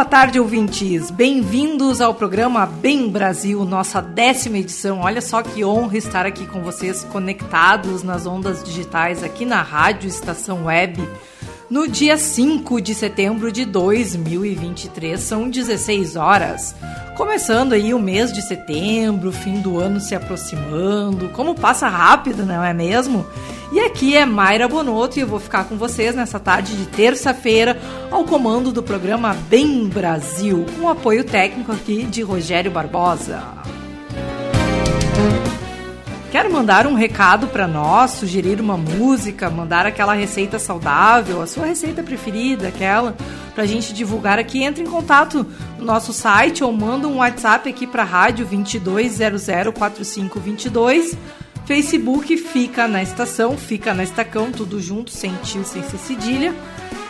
Boa tarde, ouvintes. Bem-vindos ao programa Bem Brasil, nossa décima edição. Olha só que honra estar aqui com vocês, conectados nas ondas digitais aqui na Rádio Estação Web. No dia 5 de setembro de 2023, são 16 horas. Começando aí o mês de setembro, fim do ano se aproximando. Como passa rápido, não é mesmo? E aqui é Mayra Bonotto e eu vou ficar com vocês nessa tarde de terça-feira ao comando do programa Bem Brasil, com apoio técnico aqui de Rogério Barbosa. Quer mandar um recado para nós, sugerir uma música, mandar aquela receita saudável, a sua receita preferida, aquela para a gente divulgar aqui? Entre em contato no nosso site ou manda um WhatsApp aqui para a rádio 22004522 Facebook fica na estação, fica na estacão, tudo junto, sem tio, sem cedilha.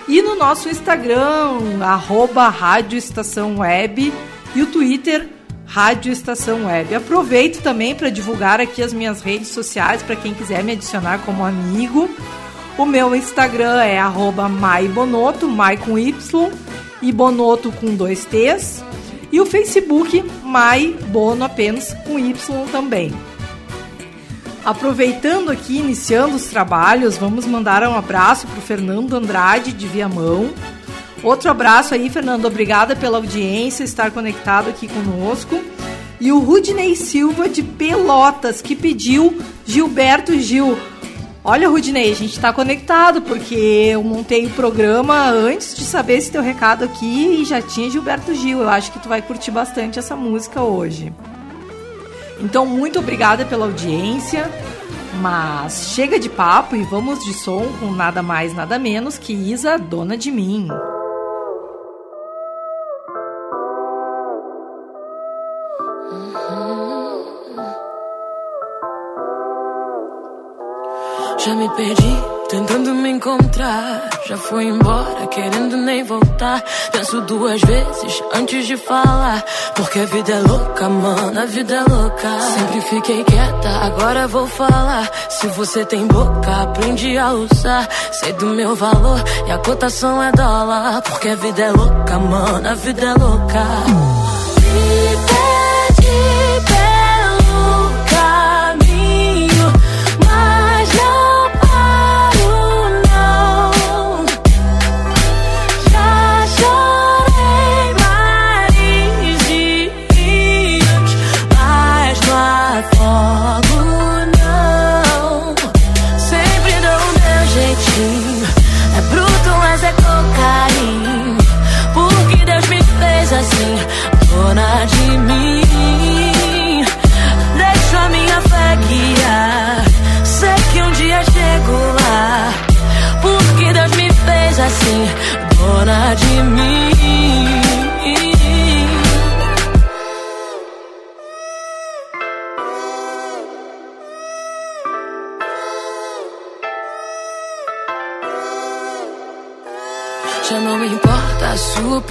E no nosso Instagram, arroba Rádio Estação Web e o Twitter, Rádio Estação Web. Aproveito também para divulgar aqui as minhas redes sociais para quem quiser me adicionar como amigo. O meu Instagram é maibonoto, mai com Y e bonoto com dois T's. E o Facebook, Mai Bono apenas com Y também. Aproveitando aqui, iniciando os trabalhos, vamos mandar um abraço para o Fernando Andrade de Viamão. Outro abraço aí, Fernando. Obrigada pela audiência, estar conectado aqui conosco. E o Rudney Silva de Pelotas, que pediu Gilberto Gil. Olha, Rudney, a gente está conectado, porque eu montei o programa antes de saber esse teu recado aqui e já tinha Gilberto Gil. Eu acho que tu vai curtir bastante essa música hoje. Então, muito obrigada pela audiência. Mas chega de papo e vamos de som com nada mais, nada menos que Isa, dona de mim. Já me perdi tentando me encontrar. Já foi embora, querendo nem voltar. Penso duas vezes antes de falar. Porque a vida é louca, mano, a vida é louca. Sempre fiquei quieta, agora vou falar. Se você tem boca, aprende a usar. Sei do meu valor e a cotação é dólar. Porque a vida é louca, mano, a vida é louca. Vida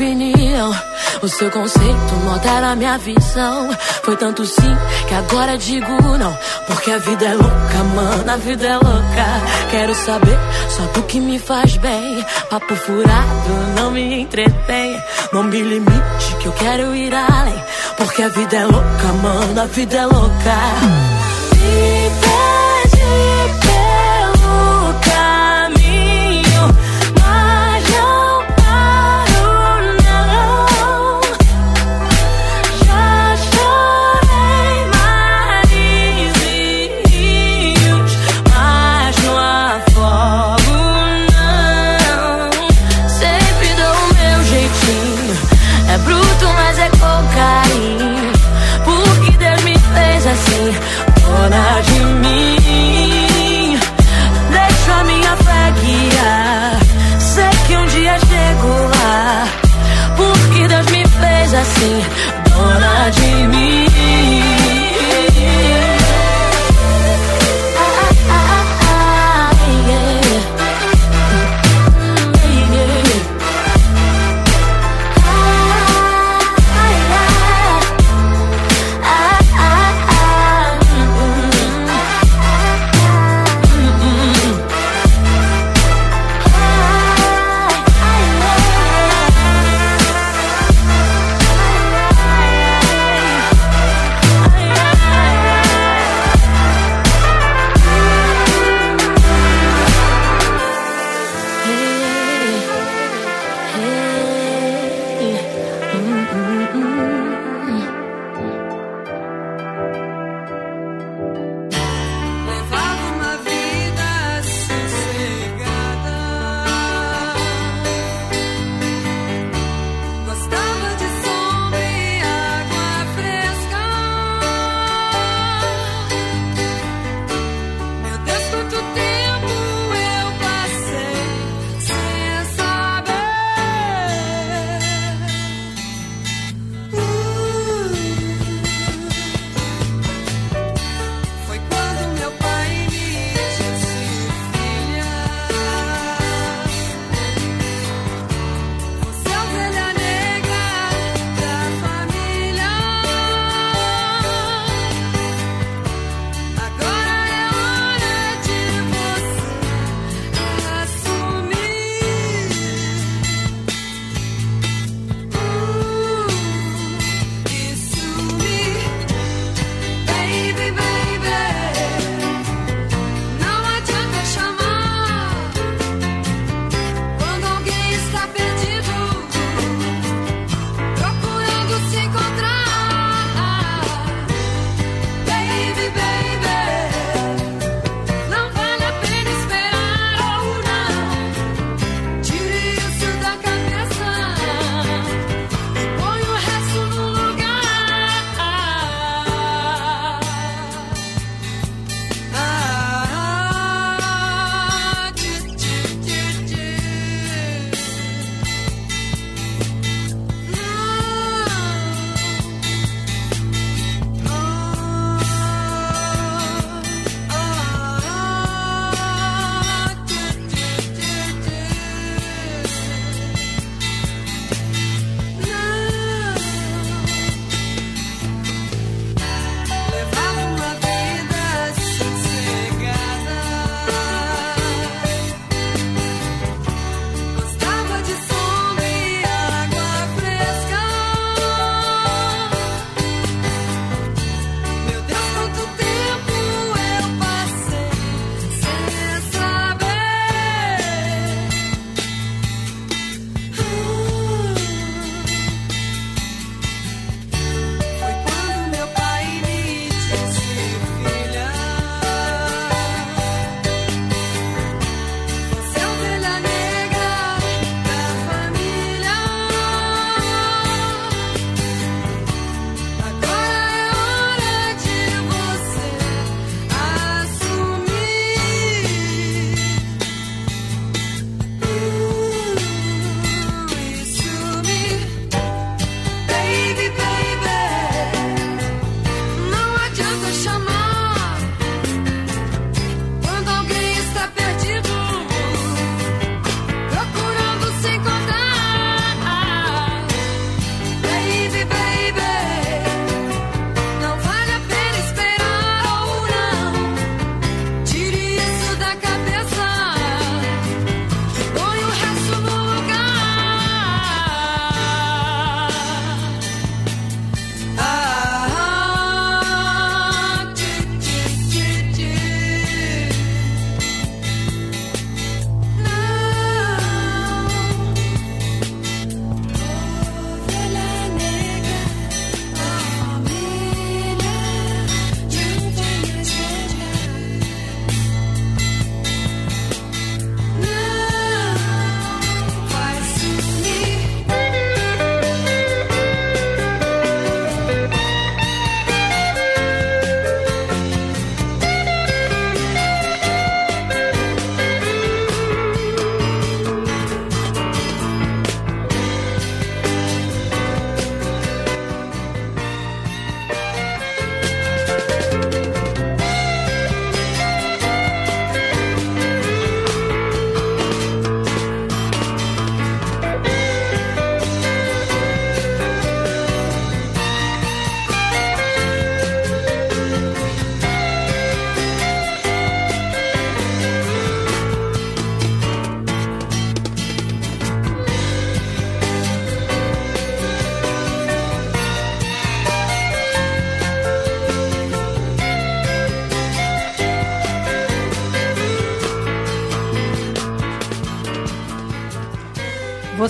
opinião. O seu conceito modera minha visão. Foi tanto sim que agora digo não. Porque a vida é louca, mano, a vida é louca. Quero saber só do que me faz bem. Papo furado não me entretém. Não me limite que eu quero ir além. Porque a vida é louca, mano, a vida é louca.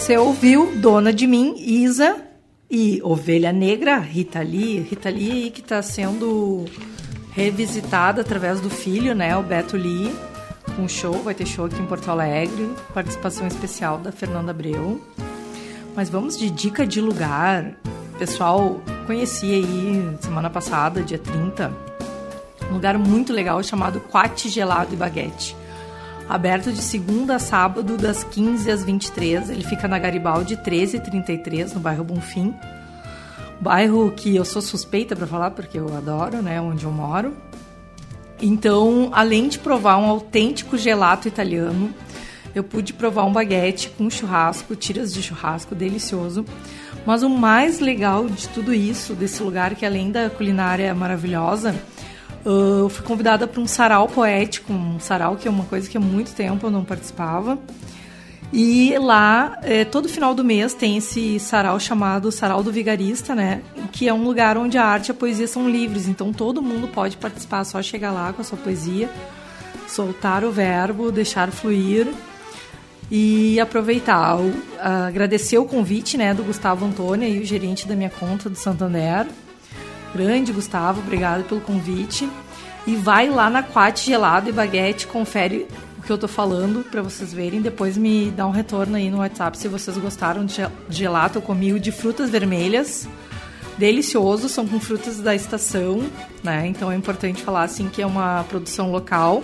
Você ouviu Dona de Mim, Isa e Ovelha Negra, Rita Lee. Rita Lee que está sendo revisitada através do filho, né, o Beto Lee, com show, vai ter show aqui em Porto Alegre, participação especial da Fernanda Abreu. Mas vamos de dica de lugar. Pessoal, conheci aí semana passada, dia 30, um lugar muito legal chamado Quate Gelado e Baguete. Aberto de segunda a sábado, das 15 às 23. Ele fica na Garibaldi 1333, no bairro Bonfim. Bairro que eu sou suspeita para falar, porque eu adoro, né? Onde eu moro. Então, além de provar um autêntico gelato italiano, eu pude provar um baguete com churrasco, tiras de churrasco delicioso. Mas o mais legal de tudo isso, desse lugar que além da culinária maravilhosa, eu fui convidada para um sarau poético, um sarau que é uma coisa que há muito tempo eu não participava. E lá, é, todo final do mês, tem esse sarau chamado Sarau do Vigarista, né? Que é um lugar onde a arte e a poesia são livres. Então todo mundo pode participar, só chegar lá com a sua poesia, soltar o verbo, deixar fluir e aproveitar. agradecer o convite né, do Gustavo Antônio, aí, o gerente da minha conta do Santander. Grande Gustavo, obrigado pelo convite. E vai lá na Quat Gelado e Baguete, confere o que eu tô falando para vocês verem. Depois me dá um retorno aí no WhatsApp se vocês gostaram de gelato. Eu comi o de frutas vermelhas. Delicioso, são com frutas da estação, né? Então é importante falar assim que é uma produção local.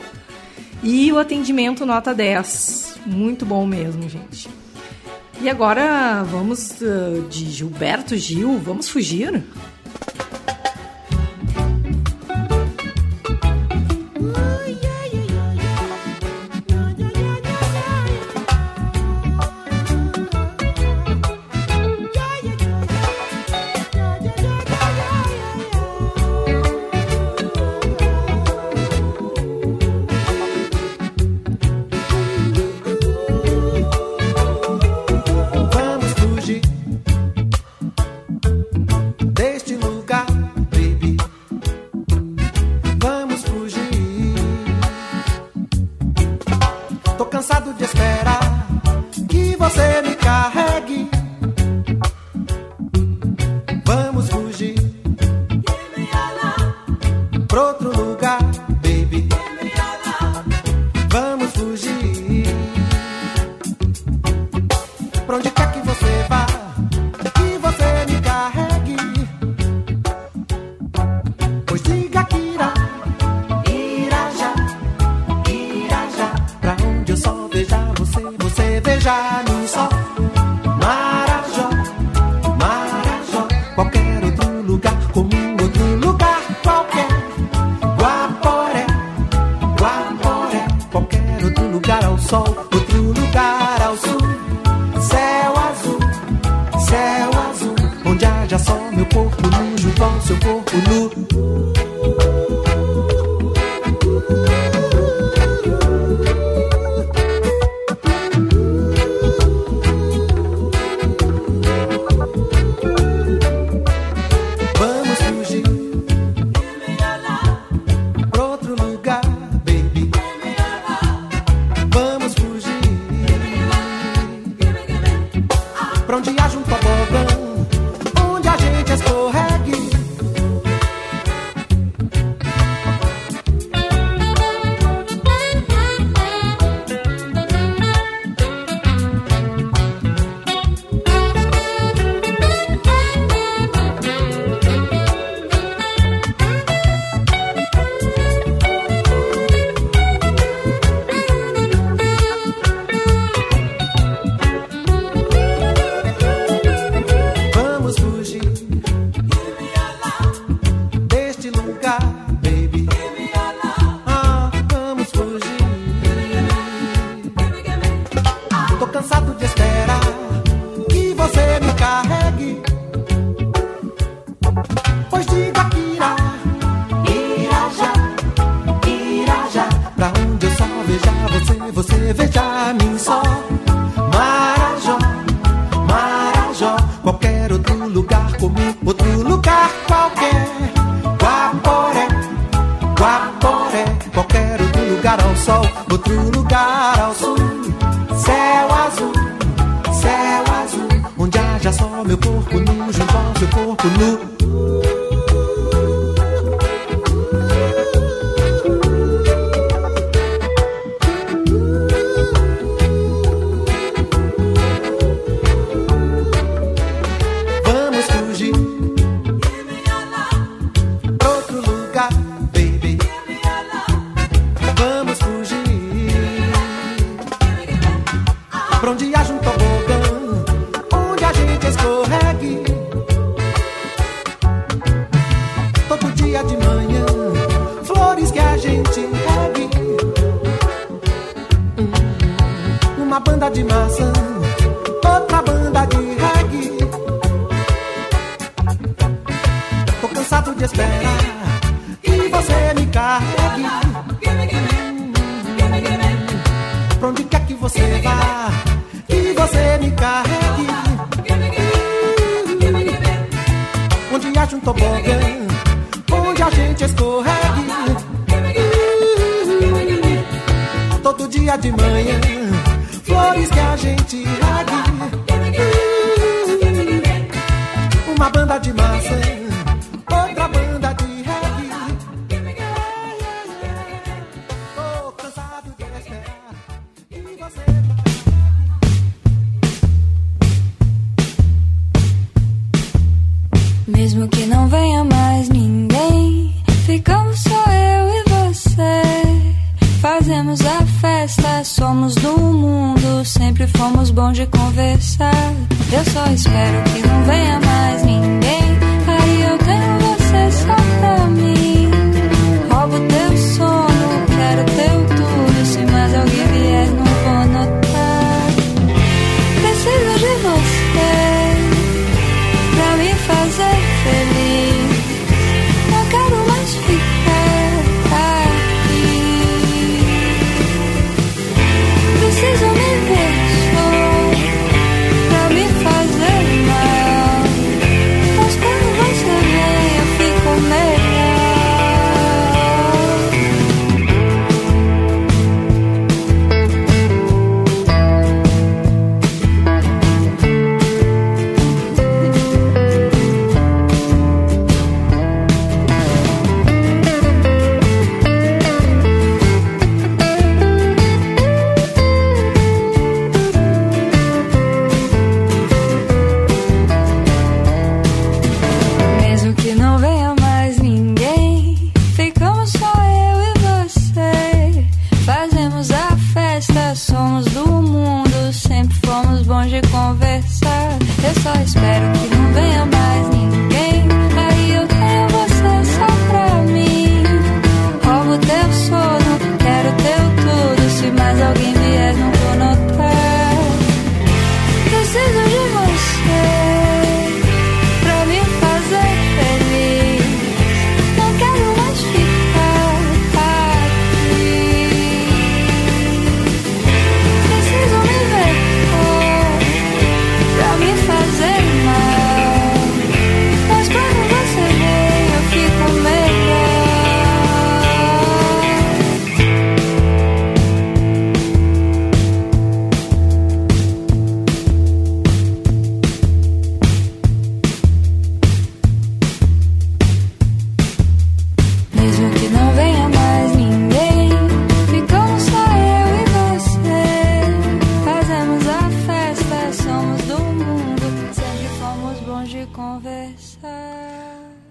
E o atendimento nota 10. Muito bom mesmo, gente. E agora vamos uh, de Gilberto Gil, vamos fugir?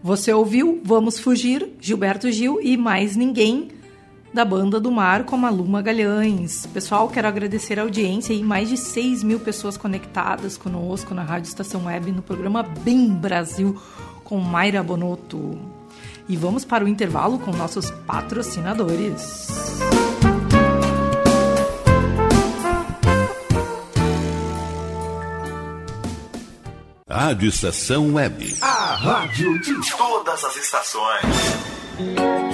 Você ouviu Vamos Fugir, Gilberto Gil e mais ninguém da Banda do Mar com a Luma Galhães. Pessoal, quero agradecer a audiência e mais de 6 mil pessoas conectadas conosco na Rádio Estação Web no programa Bem Brasil com Mayra Bonotto. E vamos para o intervalo com nossos patrocinadores. Rádio Estação Web. A rádio de todas as estações.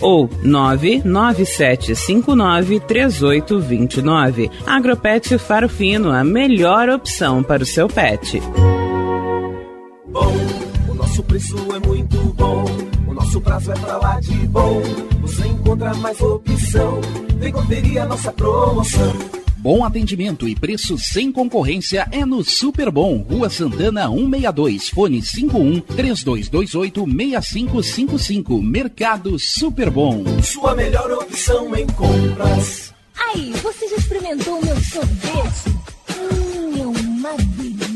ou 99759 3829. Agropet Faro Fino, a melhor opção para o seu pet. Bom, o nosso preço é muito bom. O nosso prazo é pra lá de bom. Você encontra mais opção. Vem conferir a nossa promoção. Bom atendimento e preço sem concorrência é no Super Bom, Rua Santana 162, fone 51 3228 6555. Mercado Super Bom. Sua melhor opção em compras. Aí, você já experimentou o meu sorvete? Hum, é uma delícia!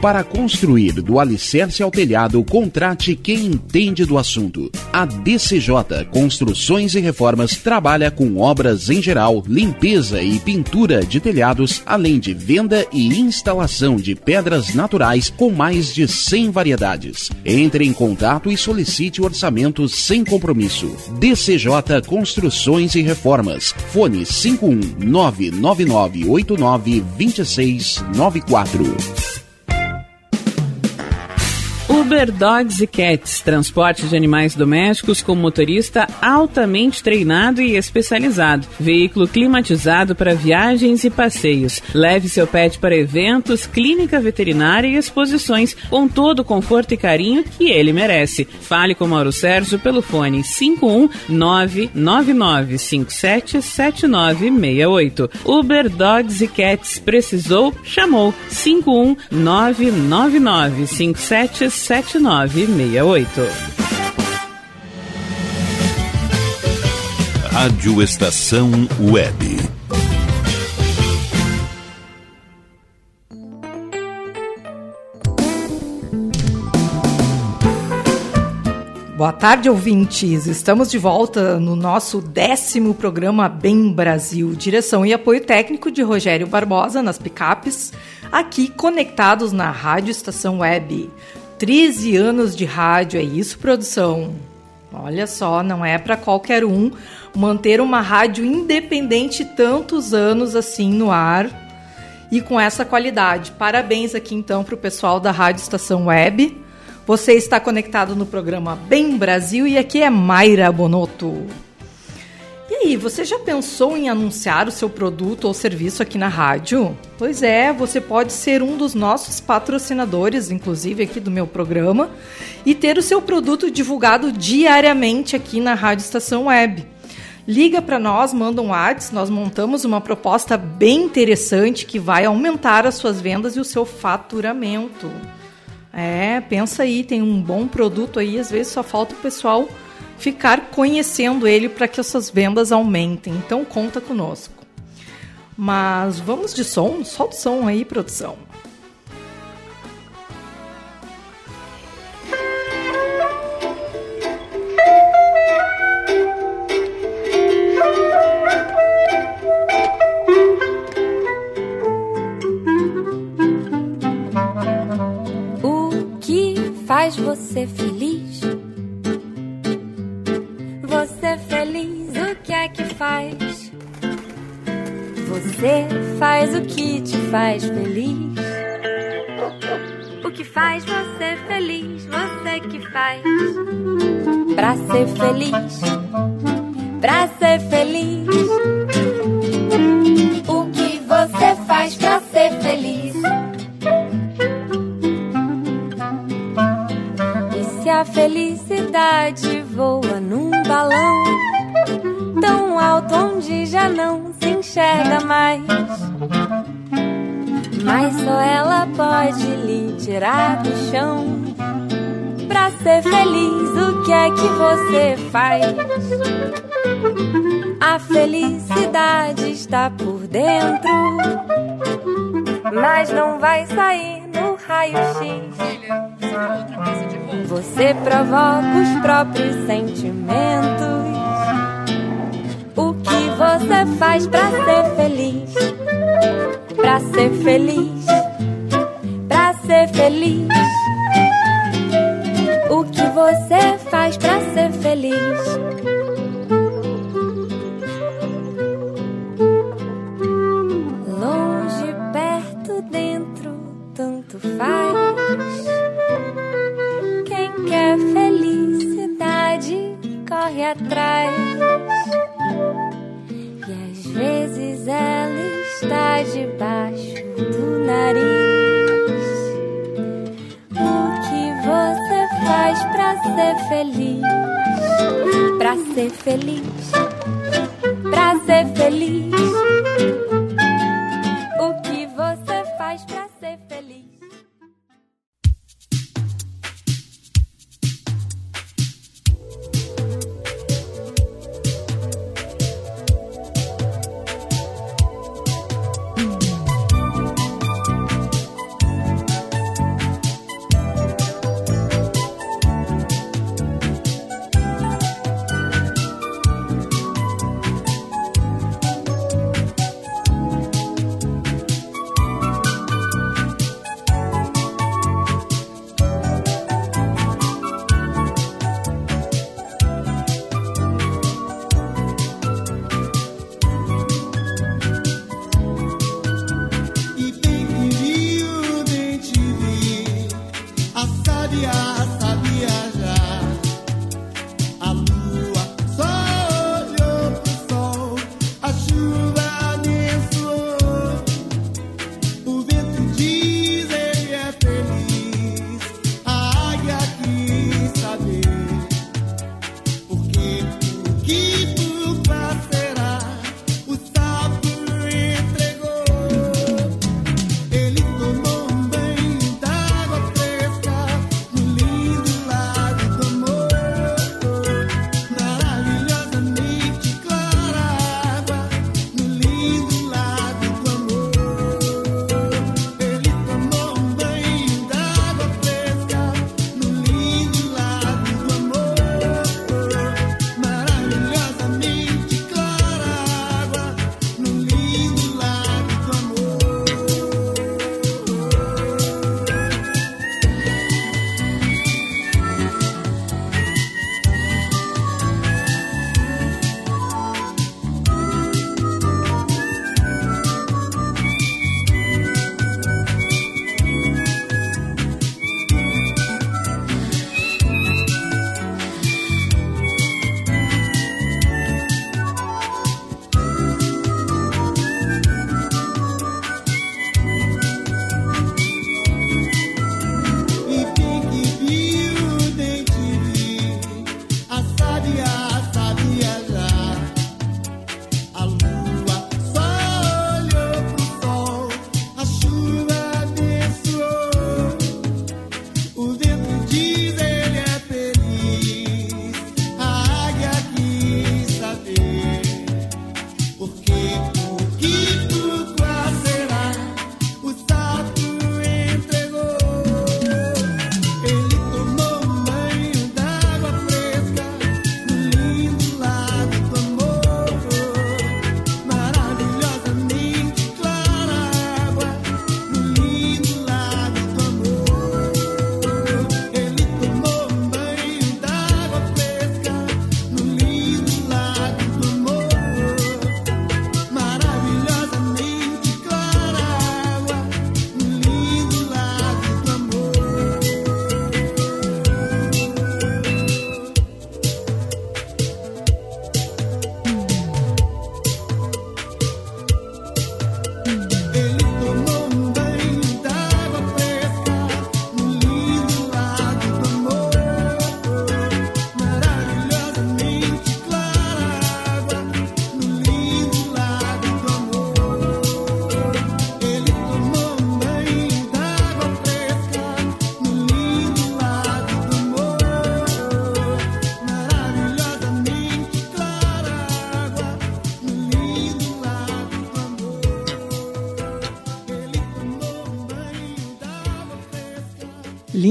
Para construir do alicerce ao telhado, contrate quem entende do assunto. A DCJ Construções e Reformas trabalha com obras em geral, limpeza e pintura de telhados, além de venda e instalação de pedras naturais com mais de 100 variedades. Entre em contato e solicite orçamento sem compromisso. DCJ Construções e Reformas. Fone 51999892694. Uber Dogs e Cats, transporte de animais domésticos com motorista altamente treinado e especializado. Veículo climatizado para viagens e passeios. Leve seu pet para eventos, clínica veterinária e exposições com todo o conforto e carinho que ele merece. Fale com Mauro Sérgio pelo fone 51999577968. Uber Dogs e Cats precisou, chamou 5199957 7968. Rádio Estação Web. Boa tarde, ouvintes. Estamos de volta no nosso décimo programa Bem Brasil. Direção e apoio técnico de Rogério Barbosa nas picapes, aqui conectados na Rádio Estação Web. 13 anos de rádio, é isso, produção? Olha só, não é para qualquer um manter uma rádio independente tantos anos assim no ar e com essa qualidade. Parabéns aqui então para o pessoal da Rádio Estação Web. Você está conectado no programa Bem Brasil e aqui é Mayra Bonotto. E aí, você já pensou em anunciar o seu produto ou serviço aqui na rádio? Pois é, você pode ser um dos nossos patrocinadores, inclusive aqui do meu programa, e ter o seu produto divulgado diariamente aqui na Rádio Estação Web. Liga para nós, manda um WhatsApp, nós montamos uma proposta bem interessante que vai aumentar as suas vendas e o seu faturamento. É, pensa aí, tem um bom produto aí, às vezes só falta o pessoal ficar conhecendo ele para que essas vendas aumentem. Então conta conosco. Mas vamos de som? Solta o som aí, produção. O que faz você feliz? Que faz? Você faz o que te faz feliz. O que faz você feliz, você que faz. Pra ser feliz, pra ser feliz. Tirar do chão. Pra ser feliz, o que é que você faz? A felicidade está por dentro, mas não vai sair no raio-x. Você provoca os próprios sentimentos. O que você faz pra ser feliz? Pra ser feliz, feliz. O que você faz pra ser feliz?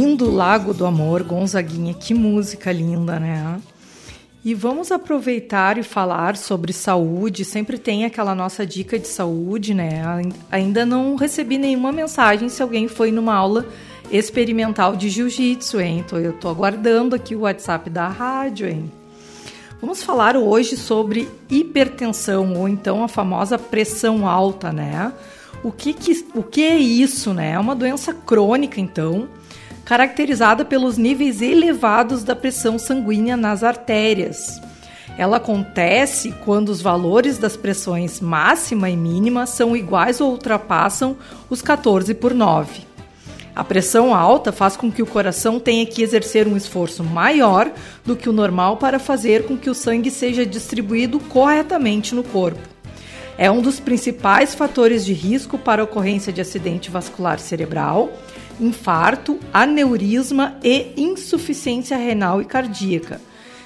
Lindo Lago do Amor, Gonzaguinha, que música linda, né? E vamos aproveitar e falar sobre saúde. Sempre tem aquela nossa dica de saúde, né? Ainda não recebi nenhuma mensagem se alguém foi numa aula experimental de jiu-jitsu, hein? Eu tô aguardando aqui o WhatsApp da rádio, hein? Vamos falar hoje sobre hipertensão ou então a famosa pressão alta, né? O que, que, o que é isso, né? É uma doença crônica, então, caracterizada pelos níveis elevados da pressão sanguínea nas artérias. Ela acontece quando os valores das pressões máxima e mínima são iguais ou ultrapassam os 14 por 9. A pressão alta faz com que o coração tenha que exercer um esforço maior do que o normal para fazer com que o sangue seja distribuído corretamente no corpo. É um dos principais fatores de risco para a ocorrência de acidente vascular cerebral, infarto, aneurisma e insuficiência renal e cardíaca.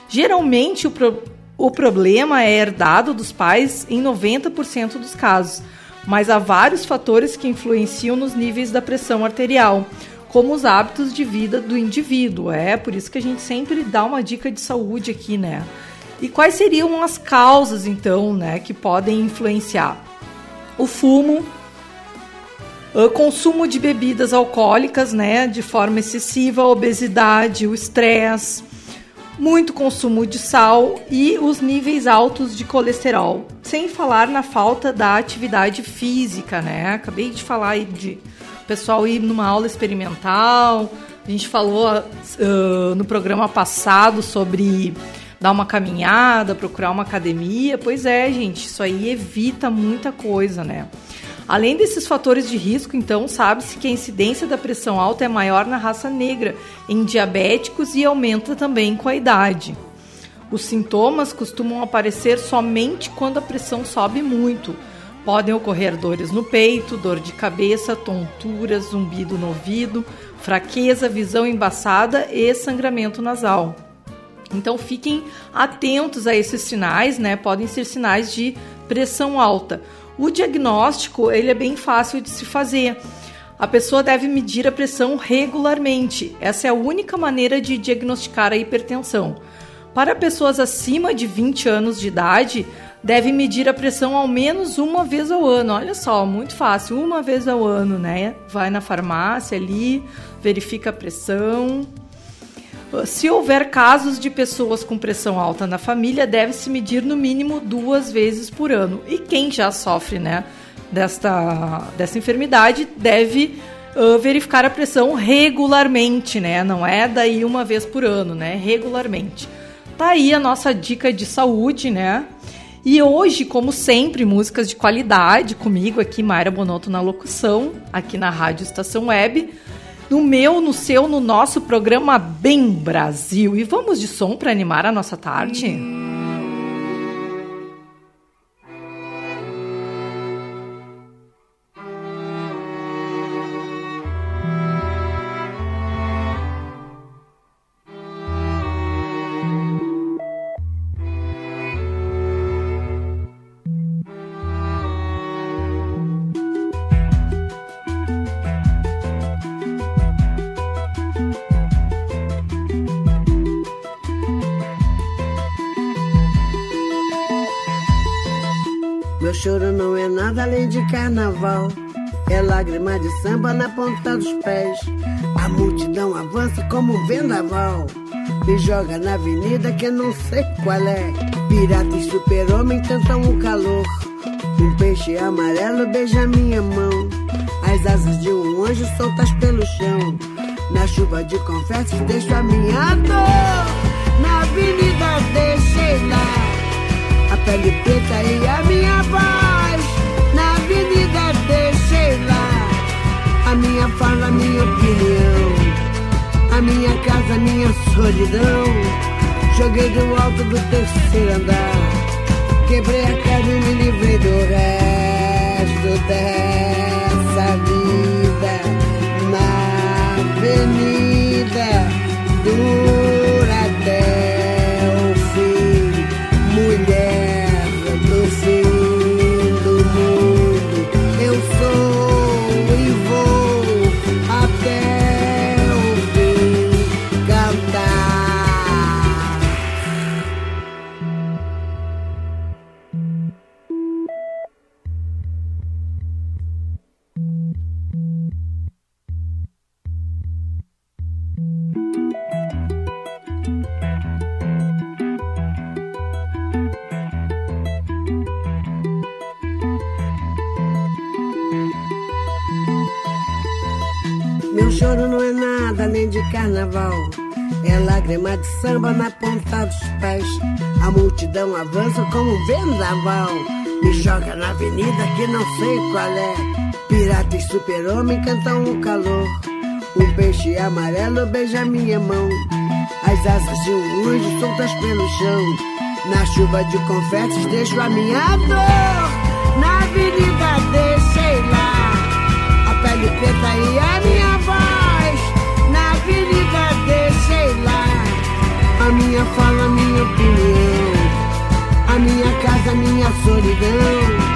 Geralmente, o, pro o problema é herdado dos pais em 90% dos casos, mas há vários fatores que influenciam nos níveis da pressão arterial, como os hábitos de vida do indivíduo. É por isso que a gente sempre dá uma dica de saúde aqui, né? E quais seriam as causas, então, né, que podem influenciar? O fumo, Uh, consumo de bebidas alcoólicas, né, de forma excessiva, a obesidade, o estresse, muito consumo de sal e os níveis altos de colesterol. Sem falar na falta da atividade física, né? Acabei de falar aí de pessoal ir numa aula experimental. A gente falou uh, no programa passado sobre dar uma caminhada, procurar uma academia. Pois é, gente, isso aí evita muita coisa, né? Além desses fatores de risco, então, sabe-se que a incidência da pressão alta é maior na raça negra, em diabéticos e aumenta também com a idade. Os sintomas costumam aparecer somente quando a pressão sobe muito. Podem ocorrer dores no peito, dor de cabeça, tontura, zumbido no ouvido, fraqueza, visão embaçada e sangramento nasal. Então fiquem atentos a esses sinais, né? Podem ser sinais de pressão alta. O diagnóstico ele é bem fácil de se fazer. A pessoa deve medir a pressão regularmente. Essa é a única maneira de diagnosticar a hipertensão. Para pessoas acima de 20 anos de idade, deve medir a pressão ao menos uma vez ao ano. Olha só, muito fácil, uma vez ao ano, né? Vai na farmácia ali, verifica a pressão. Se houver casos de pessoas com pressão alta na família, deve-se medir no mínimo duas vezes por ano. E quem já sofre né, desta, dessa enfermidade deve uh, verificar a pressão regularmente, né? Não é daí uma vez por ano, né? Regularmente. Tá aí a nossa dica de saúde, né? E hoje, como sempre, músicas de qualidade comigo aqui, Mayra Bonotto na locução, aqui na Rádio Estação Web no meu, no seu, no nosso programa Bem Brasil. E vamos de som para animar a nossa tarde? Choro não é nada além de carnaval. É lágrima de samba na ponta dos pés. A multidão avança como um vendaval. Me joga na avenida que não sei qual é. Pirata e super-homem tentam o calor. Um peixe amarelo beija minha mão. As asas de um anjo soltas pelo chão. Na chuva de confetes deixo a minha dor. Na avenida deixei lá pele preta e a minha voz. Na avenida deixei lá a minha fala, a minha opinião. A minha casa, a minha solidão. Joguei do alto do terceiro andar. Quebrei a casa e me livrei do resto dessa vida. Na avenida dura de carnaval. É lágrima de samba na ponta dos pés. A multidão avança como um vendaval. Me joga na avenida que não sei qual é. Pirata e super-homem cantam o calor. Um peixe amarelo beija minha mão. As asas de um anjo soltas pelo chão. Na chuva de confetes deixo a minha dor. Na avenida deixei lá a pele preta e a minha deixei lá a minha fala, minha opinião. A minha casa, minha solidão.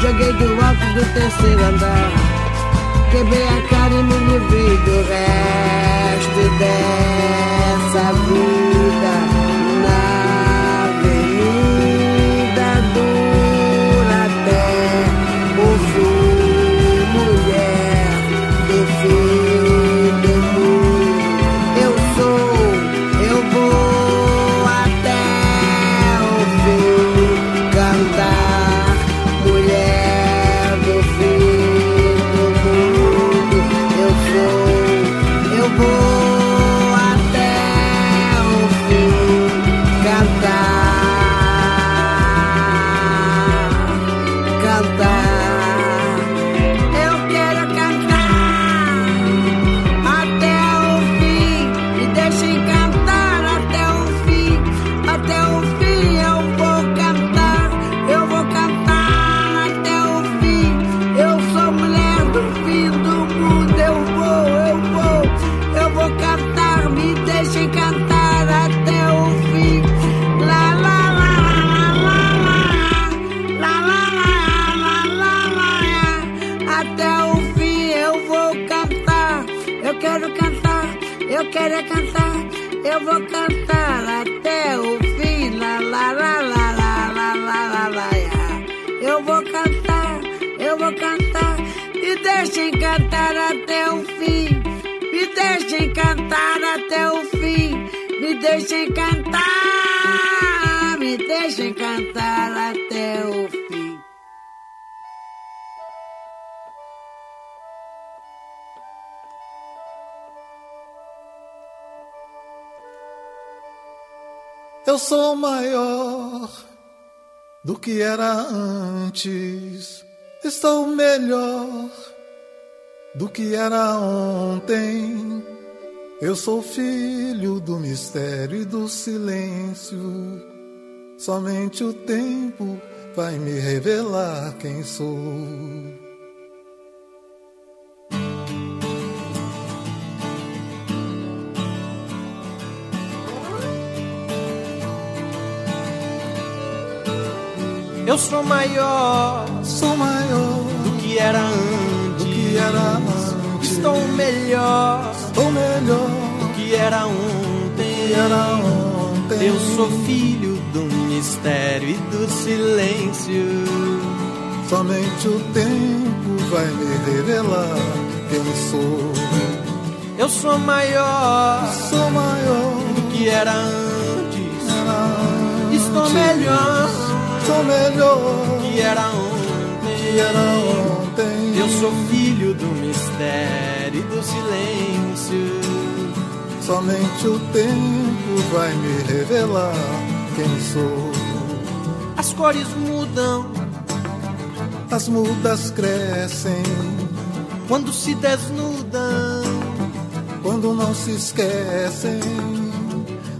Joguei do alto do terceiro andar. Quebrei a cara e me livrei do resto dessa vida Eu sou maior do que era antes. Estou melhor do que era ontem. Eu sou filho do mistério e do silêncio. Somente o tempo vai me revelar quem sou. Eu sou maior, sou maior do que era antes. Que era antes. Estou melhor, estou melhor do que era ontem. Que era ontem. Eu sou filho do mistério e do silêncio. Somente o tempo vai me revelar quem sou. Eu sou maior, sou maior do que era antes. Era antes. Estou melhor sou melhor que era ontem. Que era ontem. Eu sou filho do mistério e do silêncio. Somente o tempo vai me revelar quem sou. As cores mudam, as mudas crescem quando se desnudam, quando não se esquecem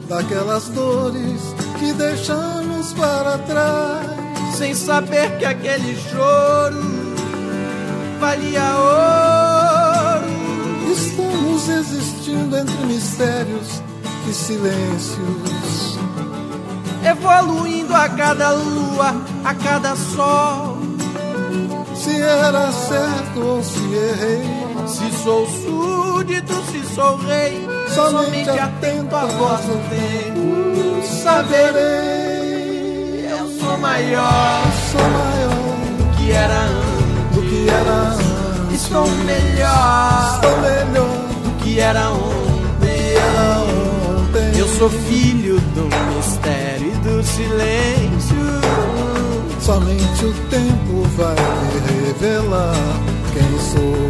daquelas dores que deixamos para trás, sem saber que aquele choro valia ouro. Estamos existindo entre mistérios e silêncios, evoluindo a cada lua, a cada sol. Se era certo ou se errei, se sou súdito, se sou rei, somente, atento à voz do tempo, saberei. Eu sou maior, sou maior do que era antes, do que era antes. Estou melhor, estou melhor do que era ontem. Era ontem. Eu sou filho do mistério e do silêncio. Somente o tempo vai me revelar quem sou.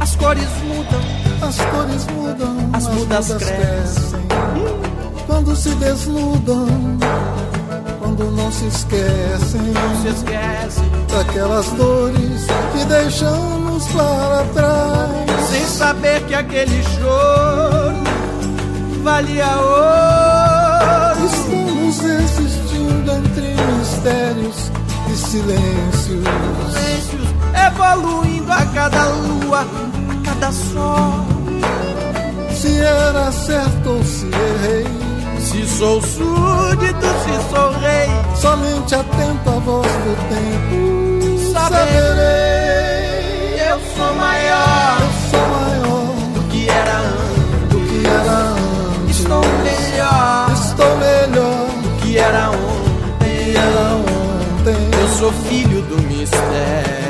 As cores as cores mudam, as, as mudas, mudas crescem. Quando se desnudam, quando não se esquecem, não se esquecem daquelas dores que deixamos para trás, sem saber que aquele choro valia ouro. Estamos existindo entre mistérios e silêncios, silêncios evoluindo a cada lua, a cada sol. Se era certo ou se errei se sou súdito, se sou rei, somente atento à voz do tempo. Saberei, eu sou maior, eu sou maior do que era antes, do que era antes. Estou melhor, estou melhor do que era ontem. Era ontem. Eu sou filho do mistério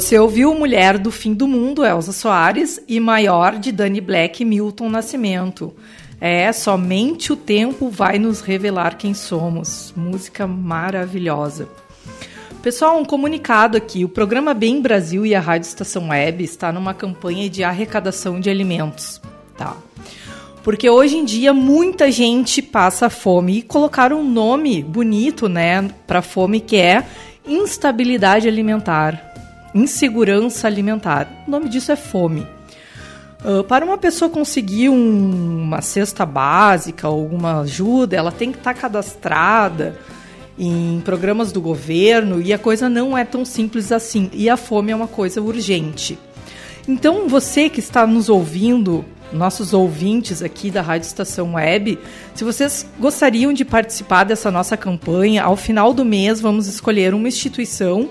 Você ouviu Mulher do Fim do Mundo, Elza Soares, e Maior de Dani Black Milton Nascimento. É, somente o tempo vai nos revelar quem somos. Música maravilhosa. Pessoal, um comunicado aqui. O programa Bem Brasil e a Rádio Estação Web está numa campanha de arrecadação de alimentos, tá? Porque hoje em dia muita gente passa fome e colocaram um nome bonito, né, para fome que é instabilidade alimentar, insegurança alimentar. O nome disso é fome. Uh, para uma pessoa conseguir um, uma cesta básica, alguma ajuda, ela tem que estar tá cadastrada em programas do governo e a coisa não é tão simples assim. E a fome é uma coisa urgente. Então, você que está nos ouvindo, nossos ouvintes aqui da Rádio Estação Web, se vocês gostariam de participar dessa nossa campanha, ao final do mês vamos escolher uma instituição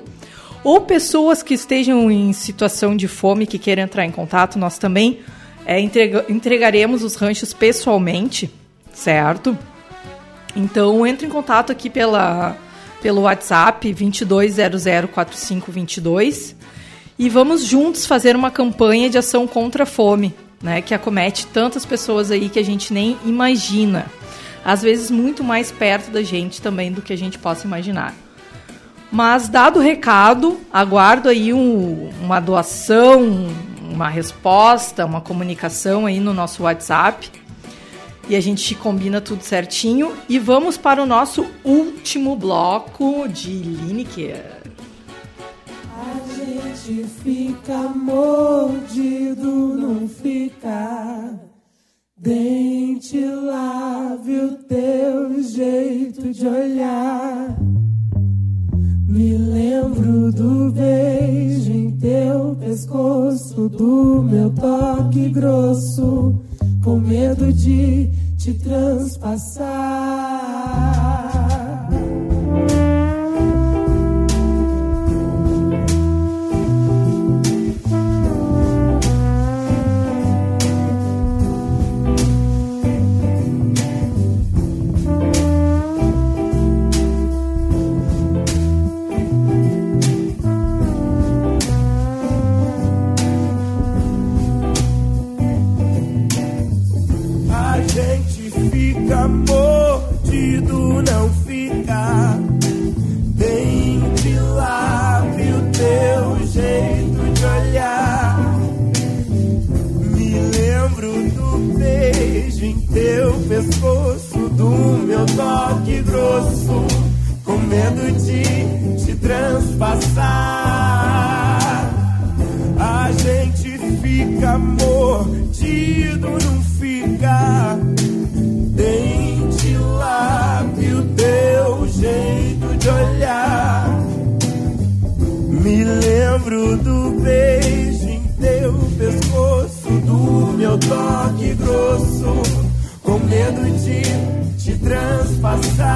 ou pessoas que estejam em situação de fome que queiram entrar em contato, nós também é, entrega, entregaremos os ranchos pessoalmente, certo? Então entre em contato aqui pela, pelo WhatsApp 22004522 e vamos juntos fazer uma campanha de ação contra a fome, né, que acomete tantas pessoas aí que a gente nem imagina. Às vezes muito mais perto da gente também do que a gente possa imaginar. Mas dado o recado, aguardo aí um, uma doação, uma resposta, uma comunicação aí no nosso WhatsApp e a gente combina tudo certinho. E vamos para o nosso último bloco de Lineker. A gente fica mordido, não fica. Dente, lave o teu jeito de olhar. Me lembro do beijo em teu pescoço, do meu toque grosso com medo de te transpassar. fica mordido, não fica. Tem de o teu jeito de olhar. Me lembro do beijo em teu pescoço, do meu toque grosso, com medo de te transpassar. A gente fica mordido, não fica. Dente, lábio, teu jeito de olhar. Me lembro do beijo em teu pescoço, do meu toque grosso, com medo de te transpassar.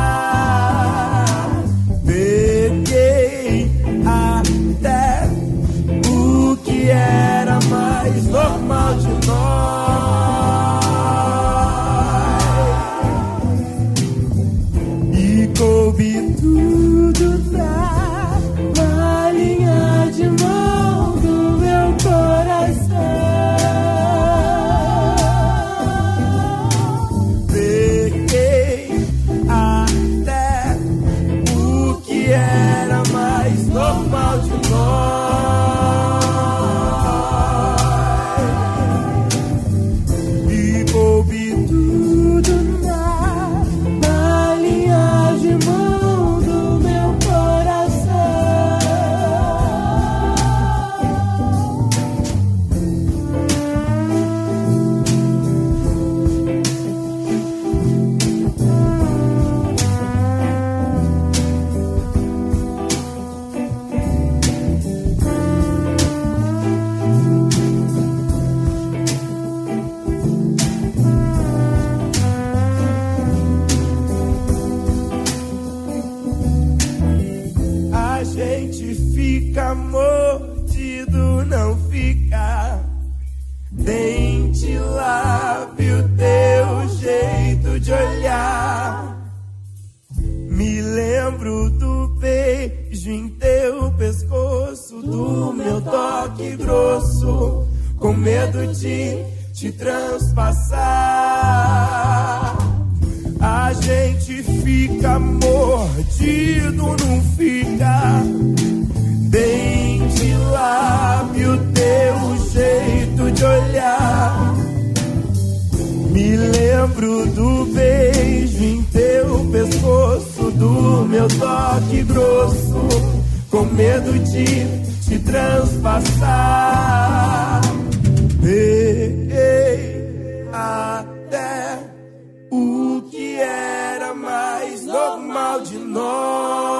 Peguei até o que era mais normal de nós. Beijo em teu pescoço, do meu toque grosso, com medo de te transpassar. A gente fica mordido, não fica. Dente, lábio, teu jeito de olhar. Me lembro do beijo em teu pescoço, do meu toque grosso, com medo de te transpassar. Peguei até o que era mais normal de nós.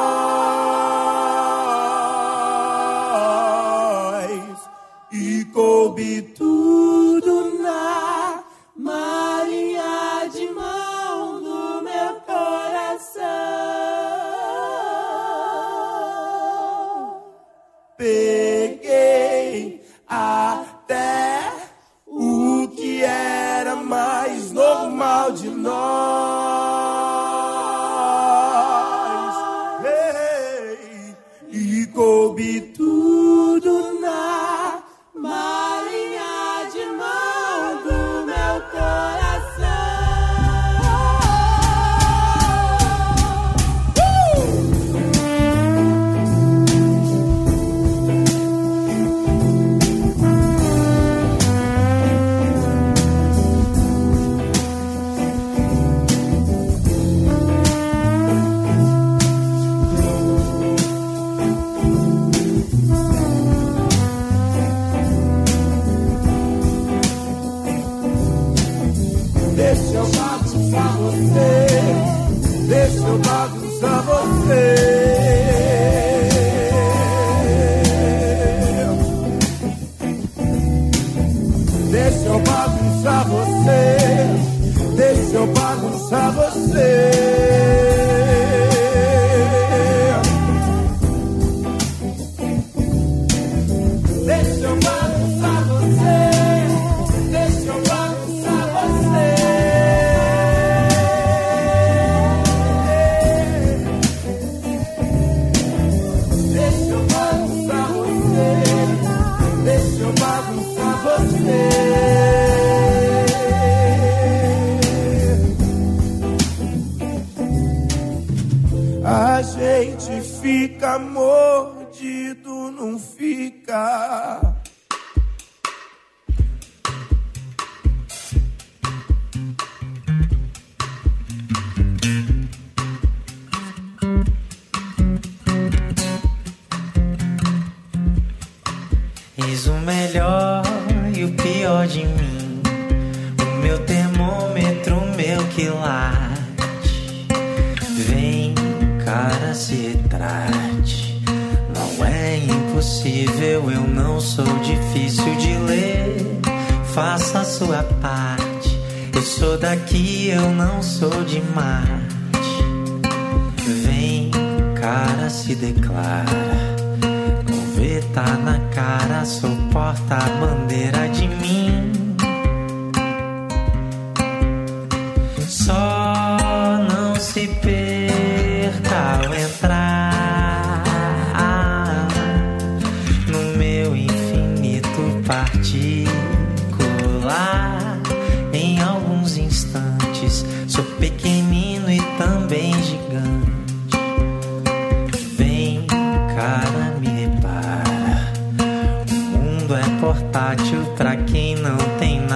Cara, sou porta-bandeira de mim.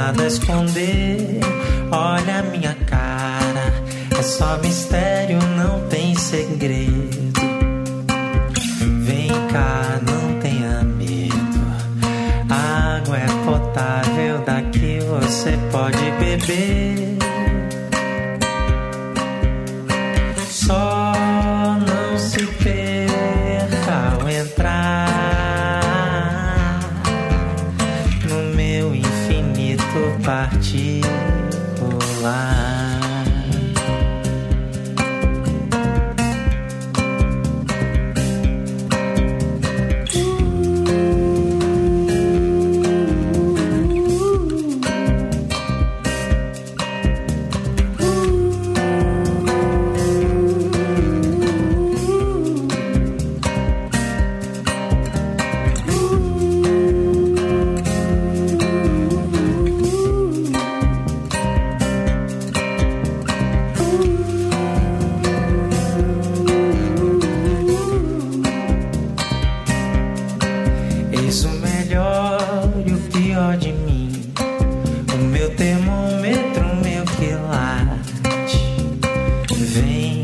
Nada a esconder. Olha a minha cara, é só mistério, não tem segredo. Vem cá, não tenha medo. A água é potável, daqui você pode beber. Meu termômetro, meu que late. Vem,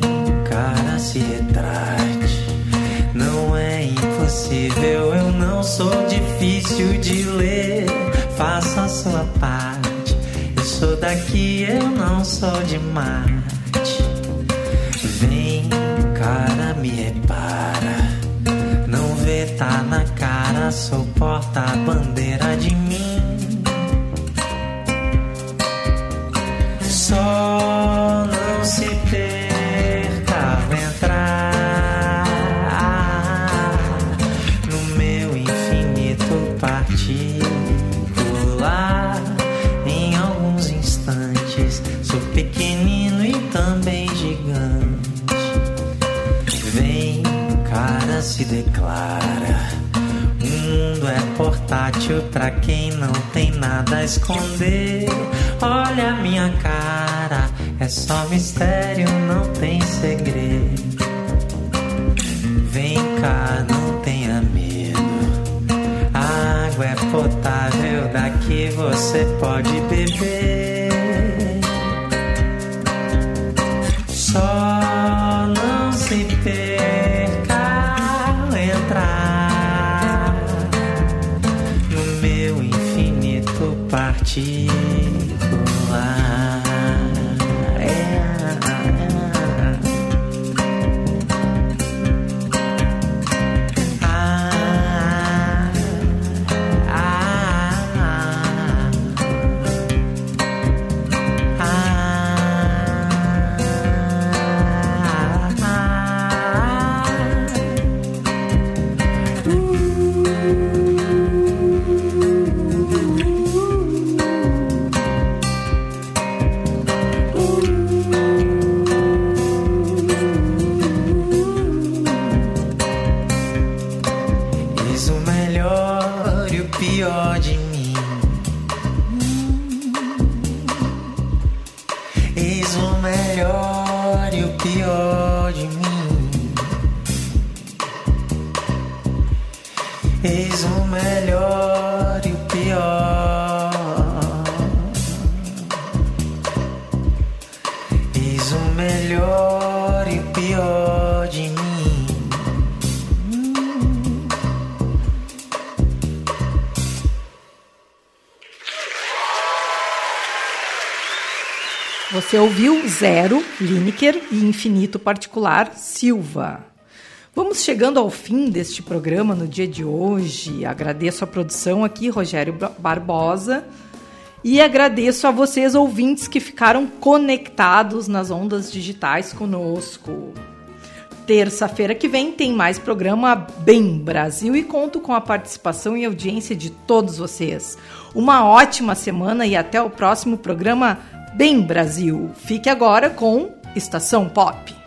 cara, se retrate. Não é impossível, eu não sou difícil de ler. Faça a sua parte. Eu sou daqui, eu não sou de Marte. Vem, cara, me repara. Não vê, tá na cara, sou porta-bandeira portátil pra quem não tem nada a esconder. Olha a minha cara, é só mistério, não tem segredo. Vem cá, não tenha medo. A água é potável, daqui você pode beber. Você ouviu Zero, Lineker e Infinito Particular, Silva. Vamos chegando ao fim deste programa no dia de hoje. Agradeço a produção aqui, Rogério Barbosa. E agradeço a vocês, ouvintes, que ficaram conectados nas ondas digitais conosco. Terça-feira que vem tem mais programa Bem Brasil e conto com a participação e audiência de todos vocês. Uma ótima semana e até o próximo programa Bem Brasil. Fique agora com Estação Pop.